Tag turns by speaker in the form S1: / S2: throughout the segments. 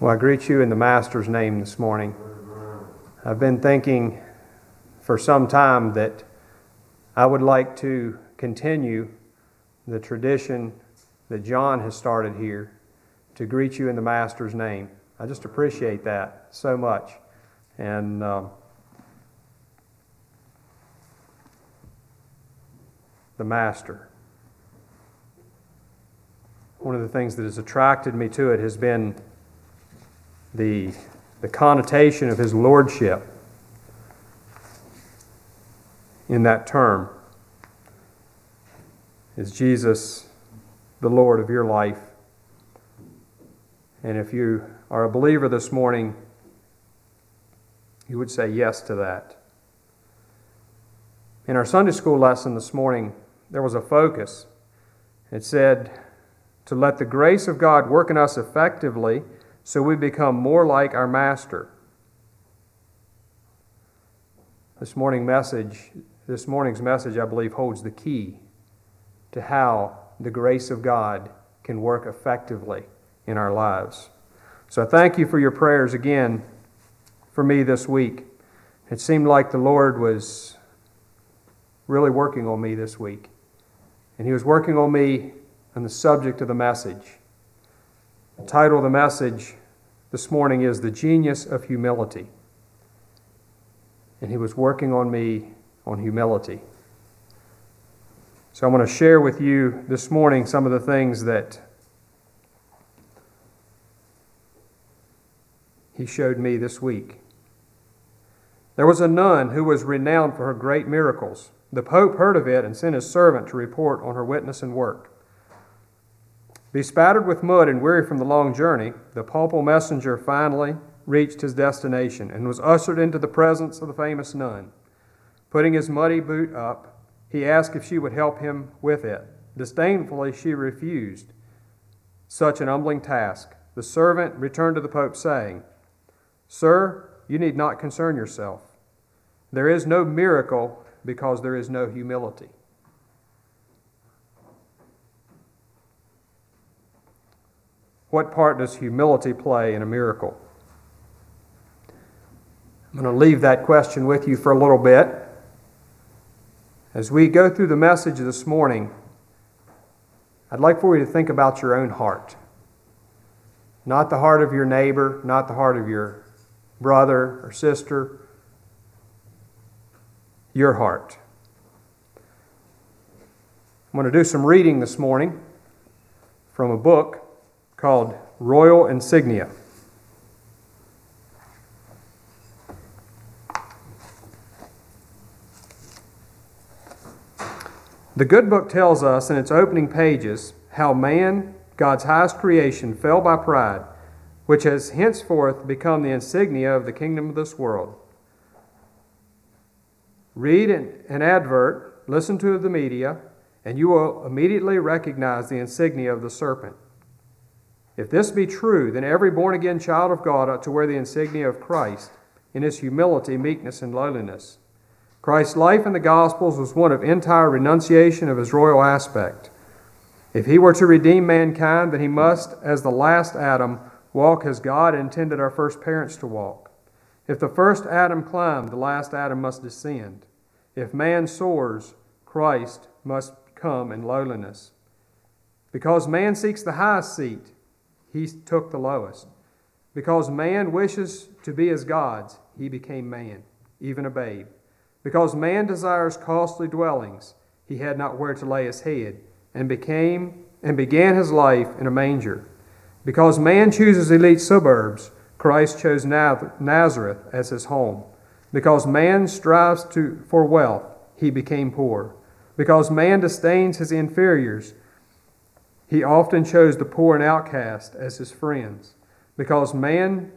S1: Well, I greet you in the Master's name this morning. I've been thinking for some time that I would like to continue the tradition that John has started here to greet you in the Master's name. I just appreciate that so much. And um, the Master. One of the things that has attracted me to it has been the, the connotation of his lordship in that term. Is Jesus the Lord of your life? And if you are a believer this morning, you would say yes to that. In our Sunday school lesson this morning, there was a focus. It said, to let the grace of God work in us effectively so we become more like our Master. This morning message, this morning's message, I believe, holds the key to how the grace of God can work effectively in our lives. So I thank you for your prayers again for me this week. It seemed like the Lord was really working on me this week. And He was working on me on the subject of the message. The title of the message this morning is The Genius of Humility. And he was working on me on humility. So I'm going to share with you this morning some of the things that he showed me this week. There was a nun who was renowned for her great miracles. The Pope heard of it and sent his servant to report on her witness and work. Bespattered with mud and weary from the long journey, the papal messenger finally reached his destination and was ushered into the presence of the famous nun. Putting his muddy boot up, he asked if she would help him with it. Disdainfully, she refused such an humbling task. The servant returned to the Pope, saying, Sir, you need not concern yourself. There is no miracle because there is no humility. What part does humility play in a miracle? I'm going to leave that question with you for a little bit. As we go through the message this morning, I'd like for you to think about your own heart. Not the heart of your neighbor, not the heart of your brother or sister, your heart. I'm going to do some reading this morning from a book called Royal Insignia. The good book tells us in its opening pages how man, God's highest creation, fell by pride, which has henceforth become the insignia of the kingdom of this world. Read an advert, listen to the media, and you will immediately recognize the insignia of the serpent. If this be true, then every born again child of God ought to wear the insignia of Christ in his humility, meekness, and lowliness. Christ's life in the Gospels was one of entire renunciation of his royal aspect. If he were to redeem mankind, then he must, as the last Adam, walk as God intended our first parents to walk. If the first Adam climbed, the last Adam must descend. If man soars, Christ must come in lowliness. Because man seeks the highest seat, he took the lowest. Because man wishes to be as gods, he became man, even a babe. Because man desires costly dwellings, he had not where to lay his head, and became and began his life in a manger. Because man chooses elite suburbs, Christ chose Nazareth as his home. Because man strives to, for wealth, he became poor. Because man disdains his inferiors, he often chose the poor and outcast as his friends, because man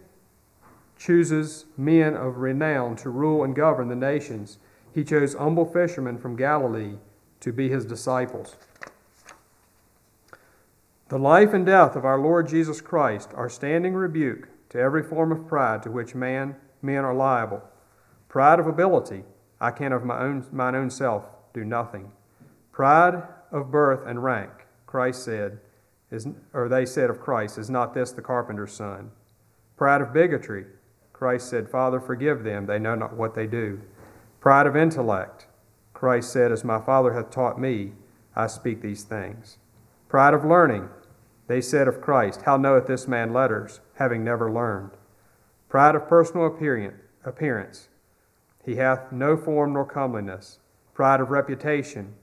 S1: chooses men of renown to rule and govern the nations. He chose humble fishermen from Galilee to be his disciples. The life and death of our Lord Jesus Christ are standing rebuke to every form of pride to which man, men are liable. Pride of ability, I can of my own, mine own self do nothing. Pride of birth and rank, Christ said, is, or they said of Christ, Is not this the carpenter's son? Pride of bigotry. Christ said, Father, forgive them, they know not what they do. Pride of intellect. Christ said, As my Father hath taught me, I speak these things. Pride of learning. They said of Christ, How knoweth this man letters, having never learned? Pride of personal appearance. He hath no form nor comeliness. Pride of reputation.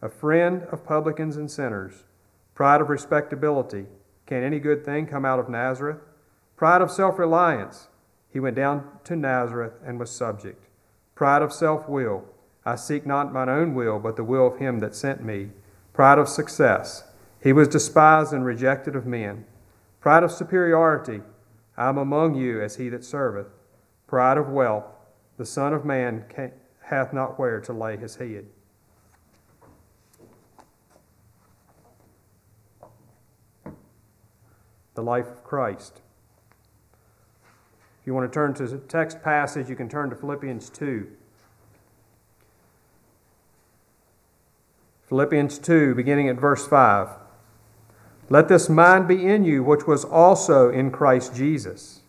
S1: A friend of publicans and sinners. Pride of respectability. Can any good thing come out of Nazareth? Pride of self reliance. He went down to Nazareth and was subject. Pride of self will. I seek not mine own will, but the will of him that sent me. Pride of success. He was despised and rejected of men. Pride of superiority. I am among you as he that serveth. Pride of wealth. The Son of Man hath not where to lay his head. The life of Christ. If you want to turn to the text passage, you can turn to Philippians 2. Philippians 2, beginning at verse 5. Let this mind be in you, which was also in Christ Jesus,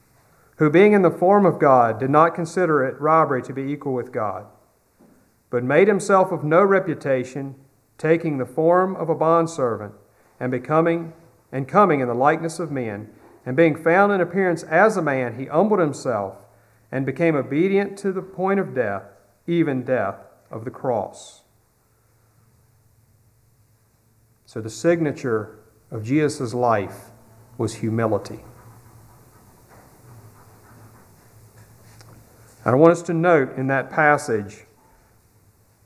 S1: who being in the form of God did not consider it robbery to be equal with God, but made himself of no reputation, taking the form of a bondservant, and becoming and coming in the likeness of men, and being found in appearance as a man, he humbled himself and became obedient to the point of death, even death of the cross. So the signature of Jesus' life was humility. I want us to note in that passage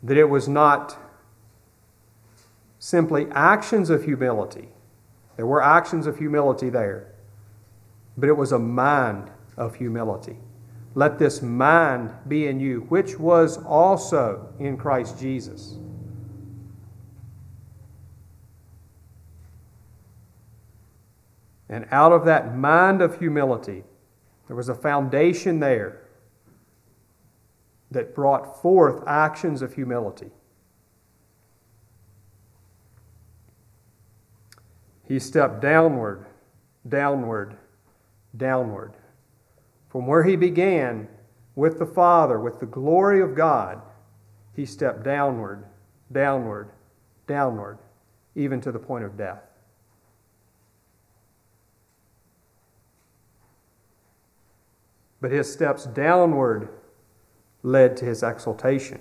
S1: that it was not simply actions of humility. There were actions of humility there, but it was a mind of humility. Let this mind be in you, which was also in Christ Jesus. And out of that mind of humility, there was a foundation there that brought forth actions of humility. He stepped downward, downward, downward. From where he began with the Father, with the glory of God, he stepped downward, downward, downward, even to the point of death. but his steps downward led to his exaltation.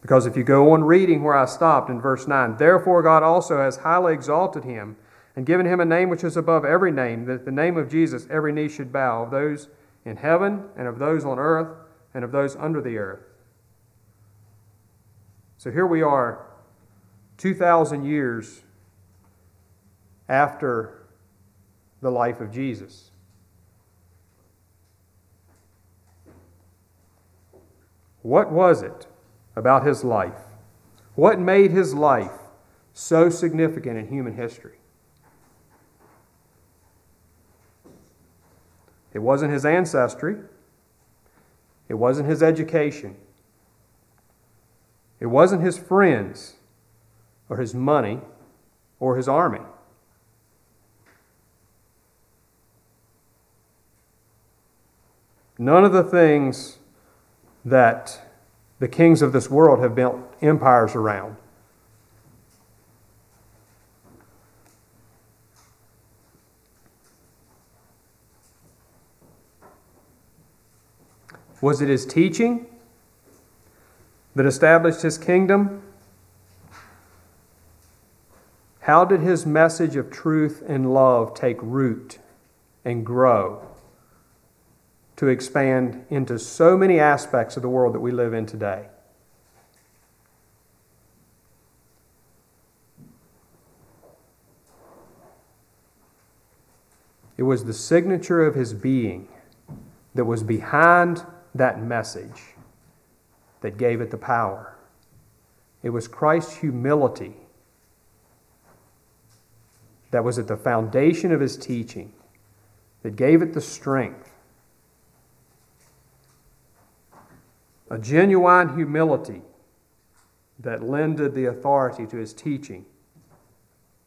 S1: Because if you go on reading where I stopped in verse 9, therefore God also has highly exalted him and given him a name which is above every name, that the name of Jesus every knee should bow, of those in heaven and of those on earth and of those under the earth. So here we are, 2,000 years after the life of Jesus. What was it about his life? What made his life so significant in human history? It wasn't his ancestry. It wasn't his education. It wasn't his friends or his money or his army. None of the things that the kings of this world have built empires around. Was it his teaching that established his kingdom? How did his message of truth and love take root and grow? To expand into so many aspects of the world that we live in today. It was the signature of his being that was behind that message that gave it the power. It was Christ's humility that was at the foundation of his teaching that gave it the strength a genuine humility that lended the authority to his teaching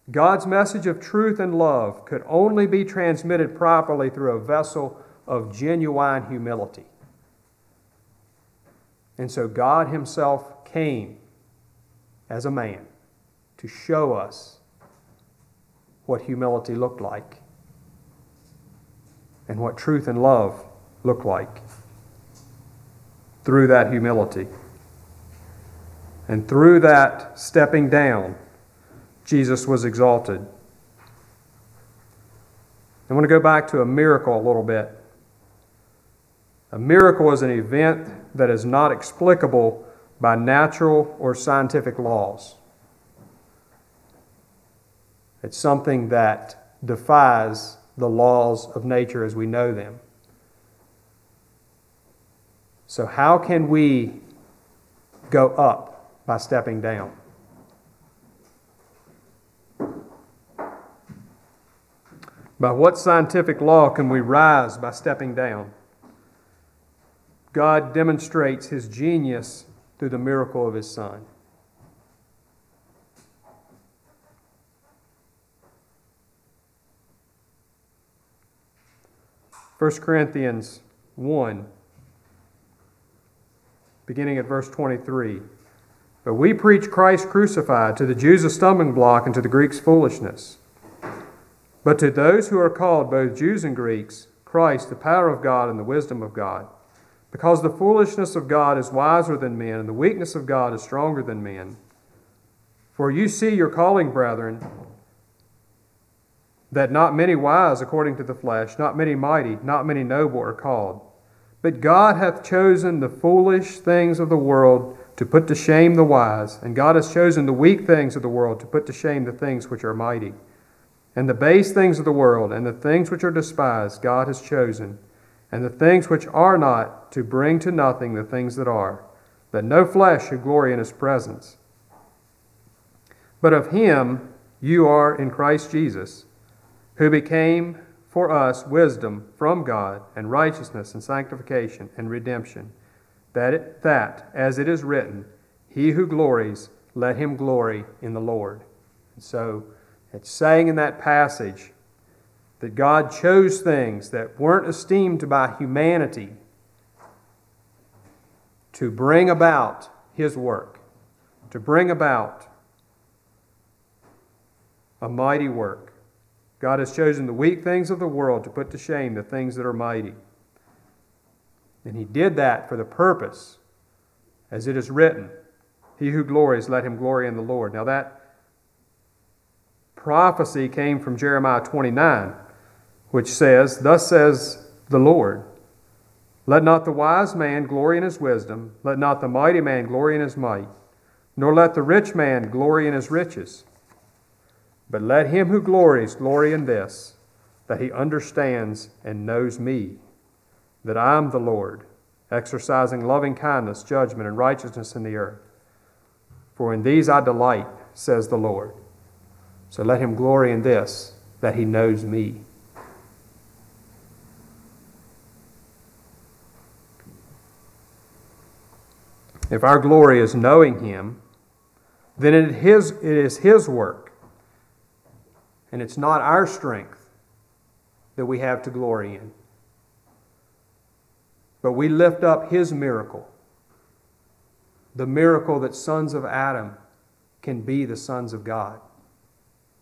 S1: God's message of truth and love could only be transmitted properly through a vessel of genuine humility. And so God Himself came as a man to show us what humility looked like and what truth and love looked like through that humility. And through that stepping down, Jesus was exalted. I want to go back to a miracle a little bit. A miracle is an event that is not explicable by natural or scientific laws. It's something that defies the laws of nature as we know them. So, how can we go up by stepping down? By what scientific law can we rise by stepping down? God demonstrates his genius through the miracle of his Son. 1 Corinthians 1, beginning at verse 23. But we preach Christ crucified, to the Jews a stumbling block, and to the Greeks foolishness. But to those who are called, both Jews and Greeks, Christ, the power of God and the wisdom of God. Because the foolishness of God is wiser than men, and the weakness of God is stronger than men. For you see your calling, brethren, that not many wise according to the flesh, not many mighty, not many noble are called. But God hath chosen the foolish things of the world to put to shame the wise, and God has chosen the weak things of the world to put to shame the things which are mighty. And the base things of the world, and the things which are despised, God has chosen, and the things which are not, to bring to nothing the things that are, that no flesh should glory in his presence. But of him you are in Christ Jesus who became for us wisdom from God and righteousness and sanctification and redemption, that, it, that as it is written, He who glories, let him glory in the Lord. And so it's saying in that passage that God chose things that weren't esteemed by humanity to bring about His work, to bring about a mighty work. God has chosen the weak things of the world to put to shame the things that are mighty. And he did that for the purpose, as it is written, He who glories, let him glory in the Lord. Now, that prophecy came from Jeremiah 29, which says, Thus says the Lord, Let not the wise man glory in his wisdom, let not the mighty man glory in his might, nor let the rich man glory in his riches. But let him who glories glory in this, that he understands and knows me, that I am the Lord, exercising loving kindness, judgment, and righteousness in the earth. For in these I delight, says the Lord. So let him glory in this, that he knows me. If our glory is knowing him, then it is his work and it's not our strength that we have to glory in. But we lift up His miracle, the miracle that sons of Adam can be the sons of God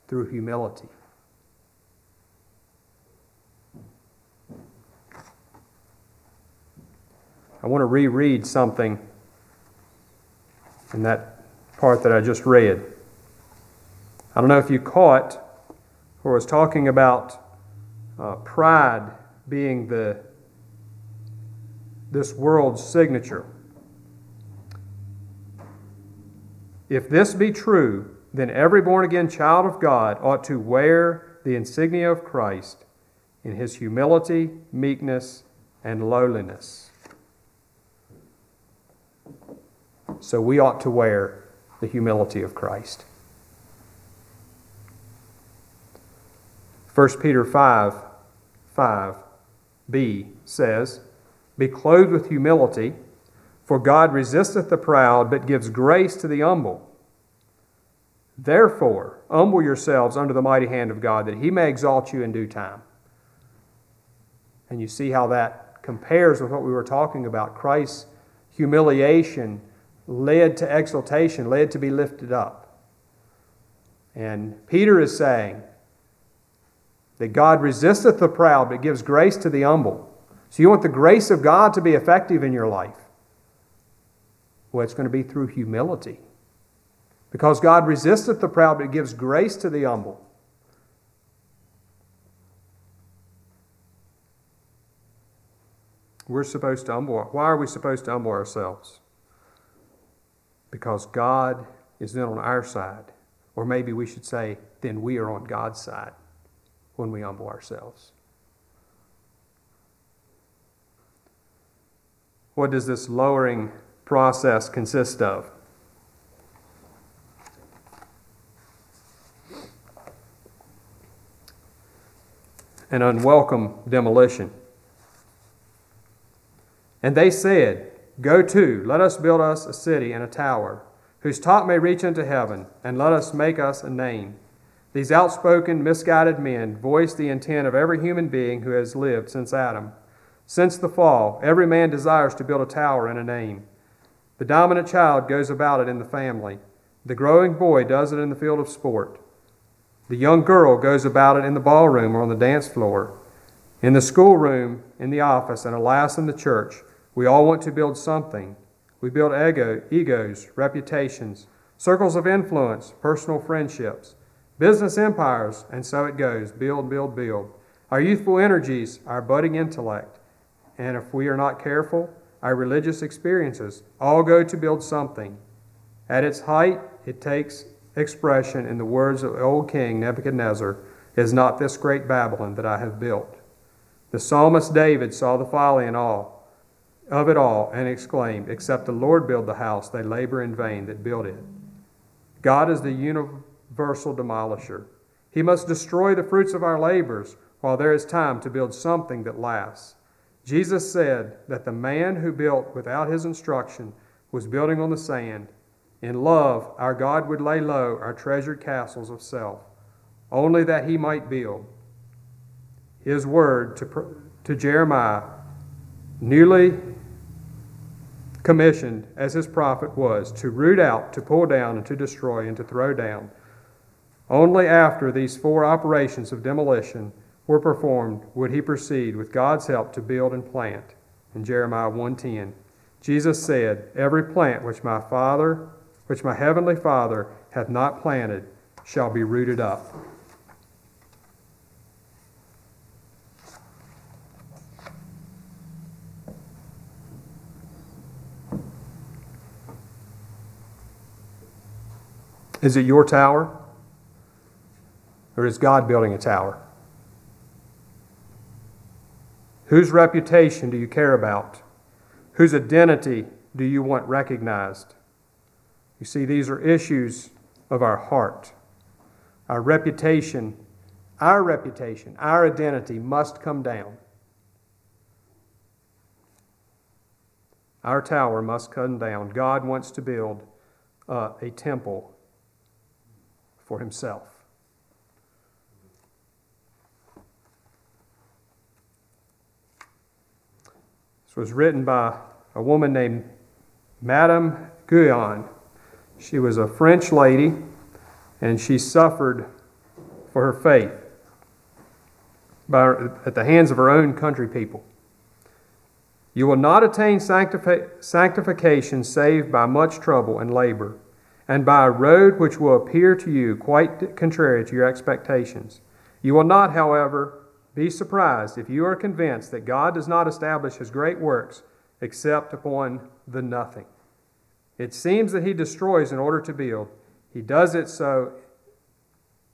S1: through humility. I want to reread something in that part that I just read. I don't know if you caught was talking about uh, pride being the this world's signature. If this be true, then every born again child of God ought to wear the insignia of Christ in his humility, meekness, and lowliness. So we ought to wear the humility of Christ. 1 Peter 5 5b says, Be clothed with humility, for God resisteth the proud, but gives grace to the humble. Therefore, humble yourselves under the mighty hand of God, that he may exalt you in due time. And you see how that compares with what we were talking about. Christ's humiliation led to exaltation, led to be lifted up. And Peter is saying that God resisteth the proud, but gives grace to the humble. So you want the grace of God to be effective in your life? Well, it's going to be through humility. Because God resisteth the proud, but gives grace to the humble. We're supposed to humble. Why are we supposed to humble ourselves? Because God is then on our side. Or maybe we should say, then we are on God's side when we humble ourselves. What does this lowering process consist of? An unwelcome demolition. And they said, Go to, let us build us a city and a tower, whose top may reach into heaven, and let us make us a name. These outspoken, misguided men voice the intent of every human being who has lived since Adam. Since the fall, every man desires to build a tower and a name. The dominant child goes about it in the family. The growing boy does it in the field of sport. The young girl goes about it in the ballroom or on the dance floor, in the schoolroom, in the office, and alas, in the church. We all want to build something. We build ego, egos, reputations, circles of influence, personal friendships, business empires, and so it goes build, build, build. Our youthful energies, our budding intellect, and if we are not careful, our religious experiences all go to build something. At its height, it takes expression in the words of the old king Nebuchadnezzar Is not this great Babylon that I have built? The psalmist David saw the folly and all of it all and exclaimed, Except the Lord build the house, they labor in vain that build it. God is the demolisher. He must destroy the fruits of our labors while there is time to build something that lasts. Jesus said that the man who built without his instruction was building on the sand. In love, our God would lay low our treasured castles of self, only that he might build. His word to, to Jeremiah, newly commissioned as his prophet was to root out, to pull down, and to destroy, and to throw down. Only after these four operations of demolition were performed would he proceed with God's help to build and plant. In Jeremiah 1:10, Jesus said, "Every plant which my Father, which my heavenly Father hath not planted, shall be rooted up." Is it your tower? Or is God building a tower? Whose reputation do you care about? Whose identity do you want recognized? You see, these are issues of our heart. Our reputation, our reputation, our identity must come down. Our tower must come down. God wants to build uh, a temple for himself. This was written by a woman named Madame Guyon. She was a French lady, and she suffered for her faith by, at the hands of her own country people. You will not attain sanctification save by much trouble and labor and by a road which will appear to you quite contrary to your expectations. You will not, however, be surprised if you are convinced that God does not establish his great works except upon the nothing. It seems that he destroys in order to build. He does it so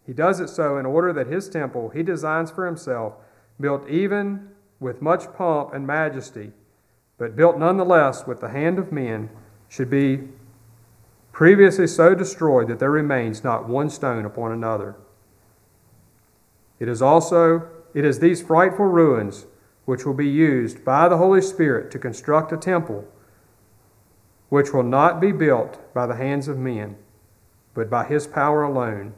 S1: he does it so in order that his temple he designs for himself, built even with much pomp and majesty, but built nonetheless with the hand of men, should be previously so destroyed that there remains not one stone upon another. It is also it is these frightful ruins which will be used by the Holy Spirit to construct a temple which will not be built by the hands of men, but by his power alone.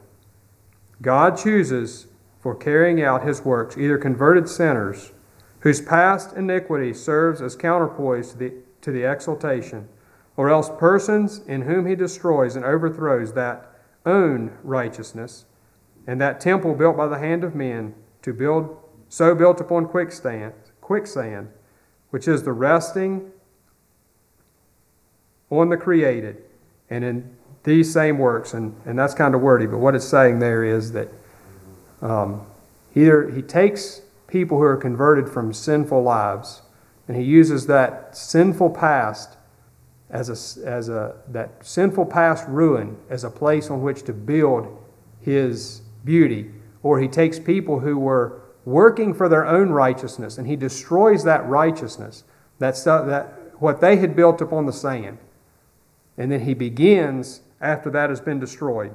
S1: God chooses for carrying out his works either converted sinners whose past iniquity serves as counterpoise to the, to the exaltation, or else persons in whom he destroys and overthrows that own righteousness and that temple built by the hand of men to build so built upon quicksand quicksand which is the resting on the created and in these same works and, and that's kind of wordy but what it's saying there is that um, either he takes people who are converted from sinful lives and he uses that sinful past as a, as a that sinful past ruin as a place on which to build his beauty or he takes people who were working for their own righteousness and he destroys that righteousness that that what they had built upon the sand. And then he begins after that has been destroyed.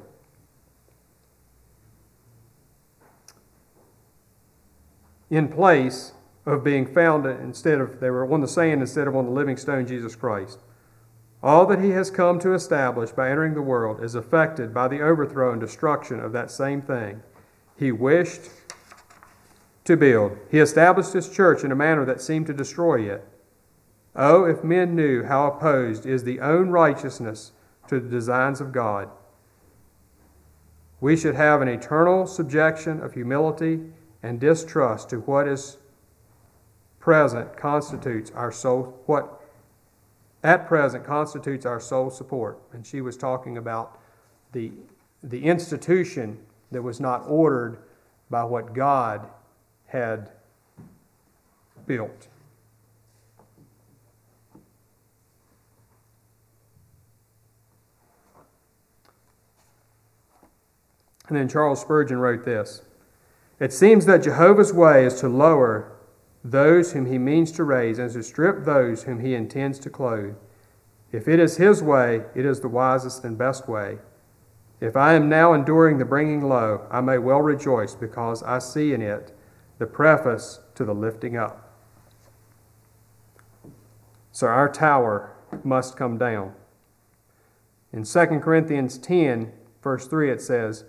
S1: In place of being found instead of they were on the sand instead of on the living stone jesus christ. All that he has come to establish by entering the world is affected by the overthrow and destruction of that same thing he wished to build. He established his church in a manner that seemed to destroy it. Oh, if men knew how opposed is the own righteousness to the designs of God. We should have an eternal subjection of humility and distrust to what is present constitutes our soul what at present constitutes our sole support. And she was talking about the, the institution that was not ordered by what God had built. And then Charles Spurgeon wrote this It seems that Jehovah's way is to lower those whom he means to raise and to strip those whom he intends to clothe. If it is his way, it is the wisest and best way. If I am now enduring the bringing low, I may well rejoice because I see in it the preface to the lifting up. So our tower must come down. In 2 Corinthians 10, verse 3, it says,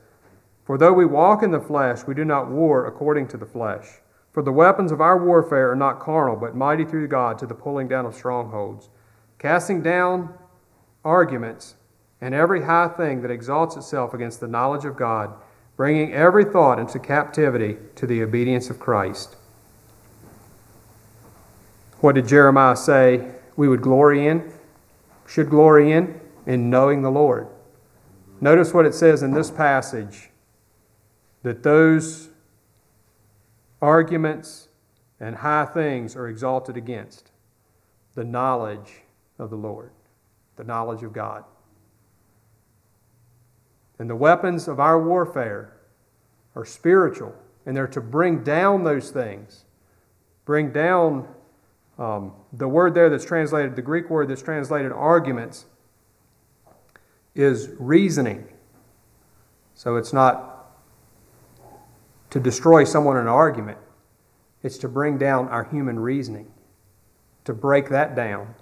S1: For though we walk in the flesh, we do not war according to the flesh. For the weapons of our warfare are not carnal, but mighty through God to the pulling down of strongholds, casting down arguments and every high thing that exalts itself against the knowledge of God, bringing every thought into captivity to the obedience of Christ. What did Jeremiah say we would glory in? Should glory in? In knowing the Lord. Notice what it says in this passage that those arguments and high things are exalted against the knowledge of the Lord, the knowledge of God. And the weapons of our warfare are spiritual, and they're to bring down those things. Bring down um, the word there that's translated, the Greek word that's translated arguments, is reasoning. So it's not to destroy someone in an argument, it's to bring down our human reasoning, to break that down.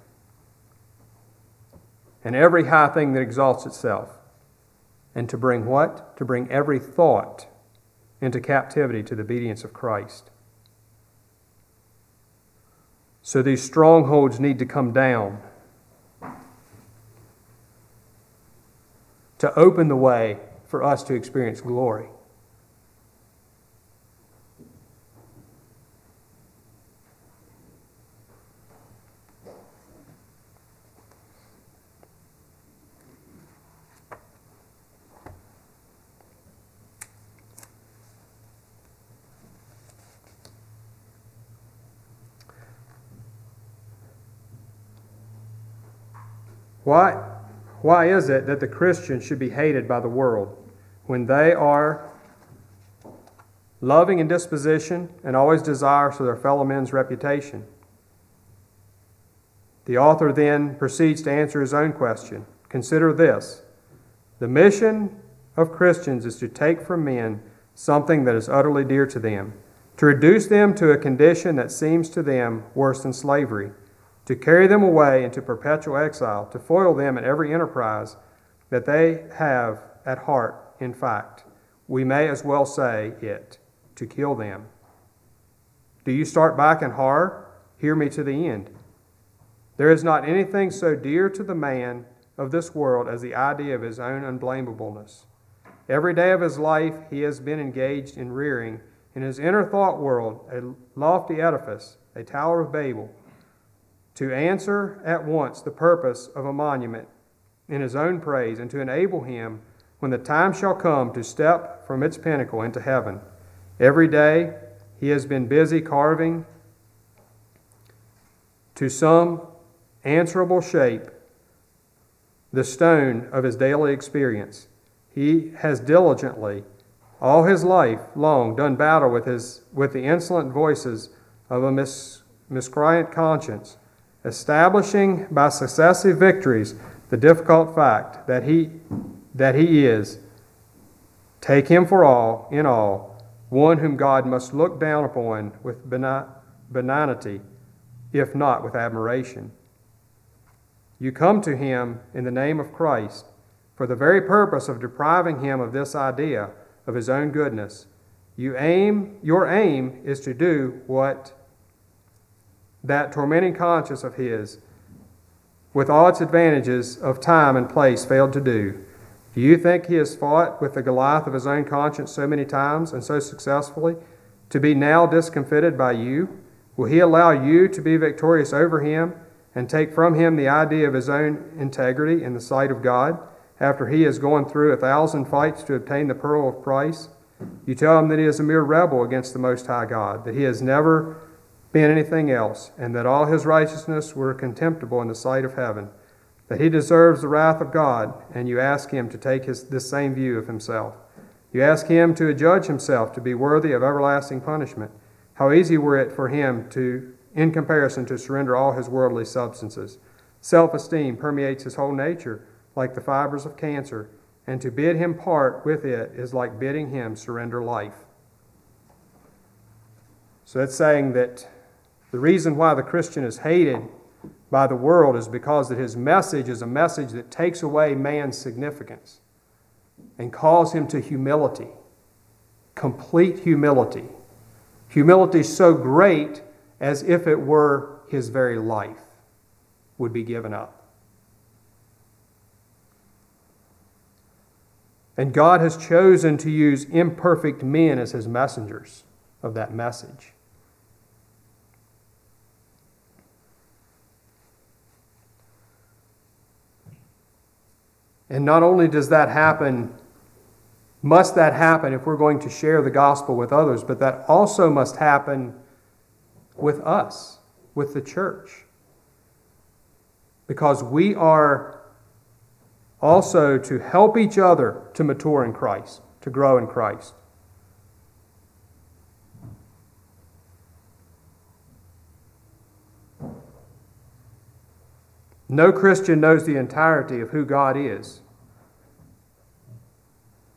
S1: And every high thing that exalts itself. And to bring what? To bring every thought into captivity to the obedience of Christ. So these strongholds need to come down to open the way for us to experience glory. Why, why is it that the Christian should be hated by the world when they are loving in disposition and always desirous of their fellow men's reputation? The author then proceeds to answer his own question. Consider this the mission of Christians is to take from men something that is utterly dear to them, to reduce them to a condition that seems to them worse than slavery to carry them away into perpetual exile, to foil them in every enterprise that they have at heart, in fact. We may as well say it to kill them. Do you start back in horror? Hear me to the end. There is not anything so dear to the man of this world as the idea of his own unblameableness. Every day of his life, he has been engaged in rearing in his inner thought world a lofty edifice, a Tower of Babel, to answer at once the purpose of a monument in his own praise and to enable him, when the time shall come, to step from its pinnacle into heaven. Every day, he has been busy carving to some answerable shape the stone of his daily experience. He has diligently, all his life long, done battle with, his, with the insolent voices of a mis, miscreant conscience, establishing by successive victories the difficult fact that he, that he is, take him for all, in all, one whom God must look down upon with benignity, if not with admiration. You come to him in the name of Christ for the very purpose of depriving him of this idea of his own goodness. You aim, your aim is to do what that tormenting conscience of his, with all its advantages of time and place, failed to do. Do you think he has fought with the Goliath of his own conscience so many times and so successfully to be now discomfited by you? Will he allow you to be victorious over him and take from him the idea of his own integrity in the sight of God after he has gone through a thousand fights to obtain the pearl of price? You tell him that he is a mere rebel against the Most High God, that he has never been anything else, and that all his righteousness were contemptible in the sight of heaven, that he deserves the wrath of God, and you ask him to take his, this same view of himself. You ask him to adjudge himself to be worthy of everlasting punishment. How easy were it for him to in comparison to surrender all his worldly substances. Self esteem permeates his whole nature like the fibers of cancer, and to bid him part with it is like bidding him surrender life. So it's saying that the reason why the Christian is hated by the world is because that his message is a message that takes away man's significance and calls him to humility, complete humility. Humility so great as if it were his very life would be given up. And God has chosen to use imperfect men as his messengers of that message. And not only does that happen, must that happen if we're going to share the gospel with others, but that also must happen with us, with the church. Because we are also to help each other to mature in Christ, to grow in Christ. No Christian knows the entirety of who God is.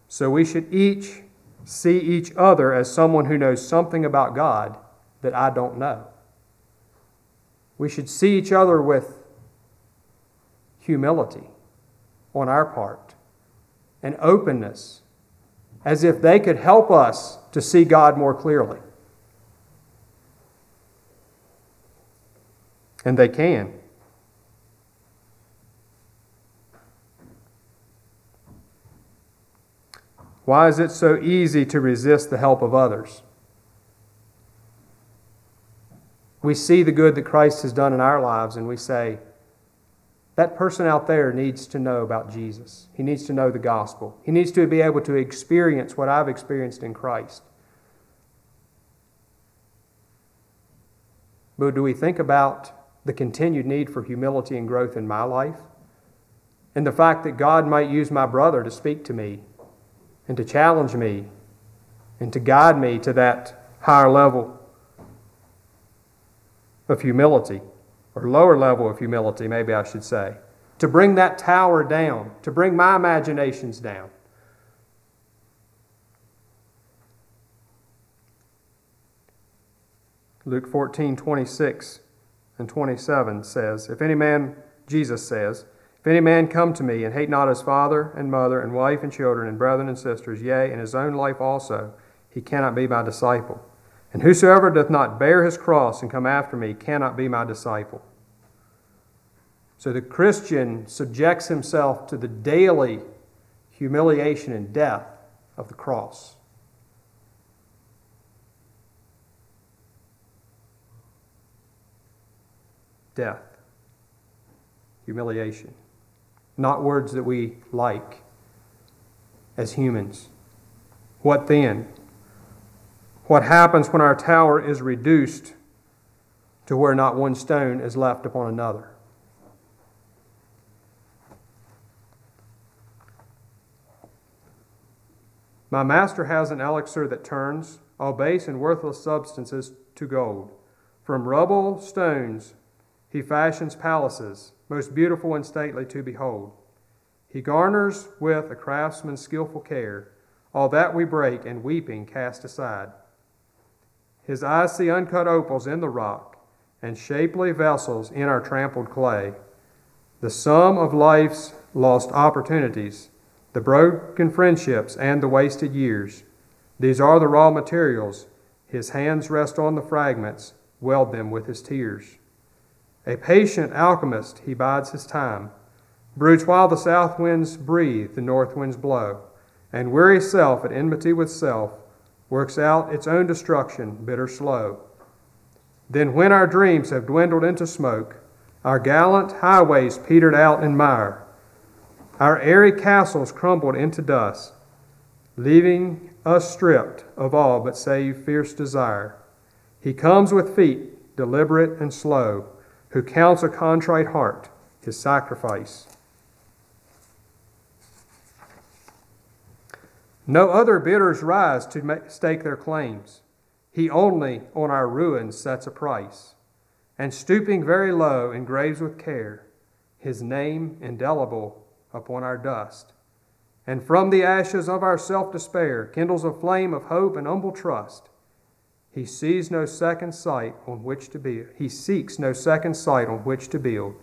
S1: So we should each see each other as someone who knows something about God that I don't know. We should see each other with humility on our part and openness, as if they could help us to see God more clearly. And they can. Why is it so easy to resist the help of others? we see the good that Christ has done in our lives and we say, that person out there needs to know about Jesus. He needs to know the gospel. He needs to be able to experience what I've experienced in Christ. But do we think about the continued need for humility and growth in my life? And the fact that God might use my brother to speak to me and to challenge me and to guide me to that higher level of humility, or lower level of humility, maybe I should say, to bring that tower down, to bring my imaginations down. Luke 14, 26 and 27 says, If any man, Jesus says, If any man come to me and hate not his father and mother and wife and children and brethren and sisters, yea, and his own life also, he cannot be my disciple. And whosoever doth not bear his cross and come after me cannot be my disciple. So the Christian subjects himself to the daily humiliation and death of the cross. Death, humiliation. Not words that we like as humans. What then? What happens when our tower is reduced to where not one stone is left upon another? My master has an elixir that turns all base and worthless substances to gold. From rubble stones he fashions palaces, most beautiful and stately to behold. He garners with a craftsman's skillful care all that we break and weeping cast aside. His eyes see uncut opals in the rock and shapely vessels in our trampled clay. The sum of life's lost opportunities the broken friendships, and the wasted years. These are the raw materials. His hands rest on the fragments, weld them with his tears. A patient alchemist, he bides his time, broods while the south winds breathe, the north winds blow, and weary self, at enmity with self, works out its own destruction, bitter slow. Then, when our dreams have dwindled into smoke, our gallant highways petered out in mire, our airy castles crumbled into dust, leaving us stripped of all but save fierce desire. He comes with feet deliberate and slow, who counts a contrite heart his sacrifice. No other bidders rise to stake their claims. He only on our ruins sets a price, and stooping very low engraves with care his name indelible upon our dust. And from the ashes of our self despair kindles a flame of hope and humble trust. He sees no second site on which to build. He seeks no second site on which to build,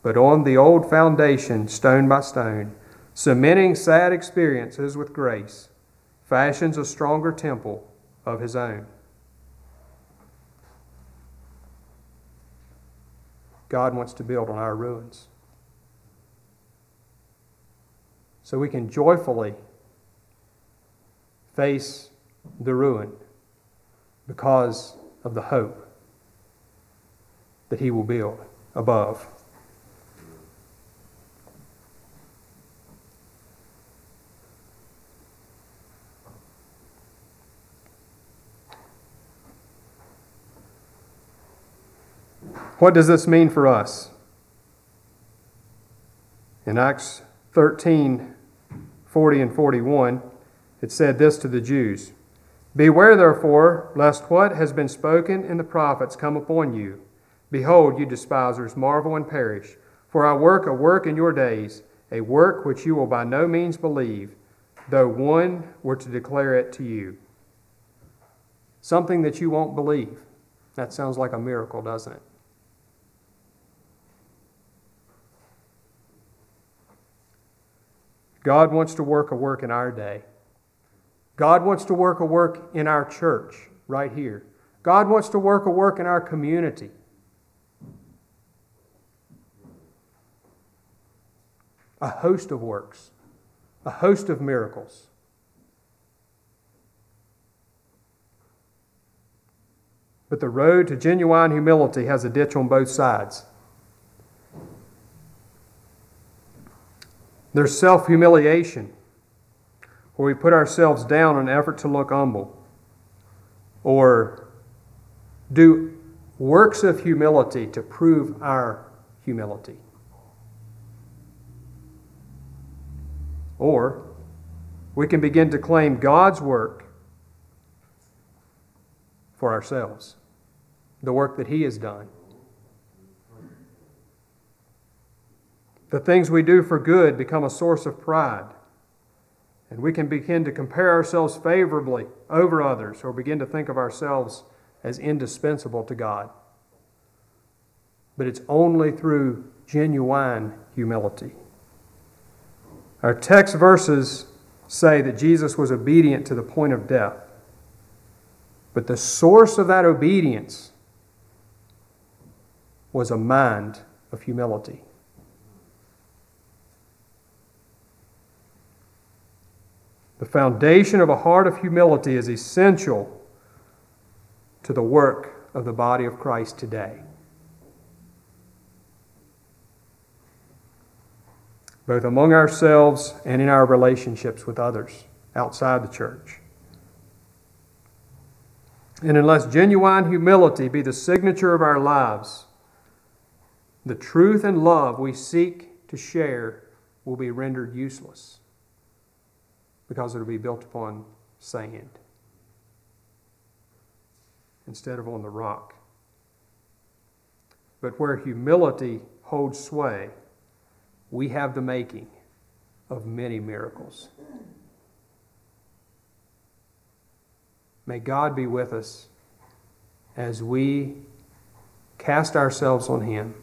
S1: but on the old foundation, stone by stone, cementing sad experiences with grace, fashions a stronger temple of his own. God wants to build on our ruins so we can joyfully face the ruin because of the hope that He will build above. What does this mean for us? In Acts 13, 40 and 41, it said this to the Jews Beware therefore, lest what has been spoken in the prophets come upon you. Behold, you despisers, marvel and perish. For I work a work in your days, a work which you will by no means believe, though one were to declare it to you. Something that you won't believe. That sounds like a miracle, doesn't it? God wants to work a work in our day. God wants to work a work in our church right here. God wants to work a work in our community. A host of works, a host of miracles. But the road to genuine humility has a ditch on both sides. There's self humiliation, where we put ourselves down in an effort to look humble, or do works of humility to prove our humility. Or we can begin to claim God's work for ourselves, the work that He has done. The things we do for good become a source of pride. And we can begin to compare ourselves favorably over others or begin to think of ourselves as indispensable to God. But it's only through genuine humility. Our text verses say that Jesus was obedient to the point of death. But the source of that obedience was a mind of humility. The foundation of a heart of humility is essential to the work of the body of Christ today. Both among ourselves and in our relationships with others outside the church. And unless genuine humility be the signature of our lives, the truth and love we seek to share will be rendered useless because it will be built upon sand instead of on the rock. But where humility holds sway, we have the making of many miracles. May God be with us as we cast ourselves on Him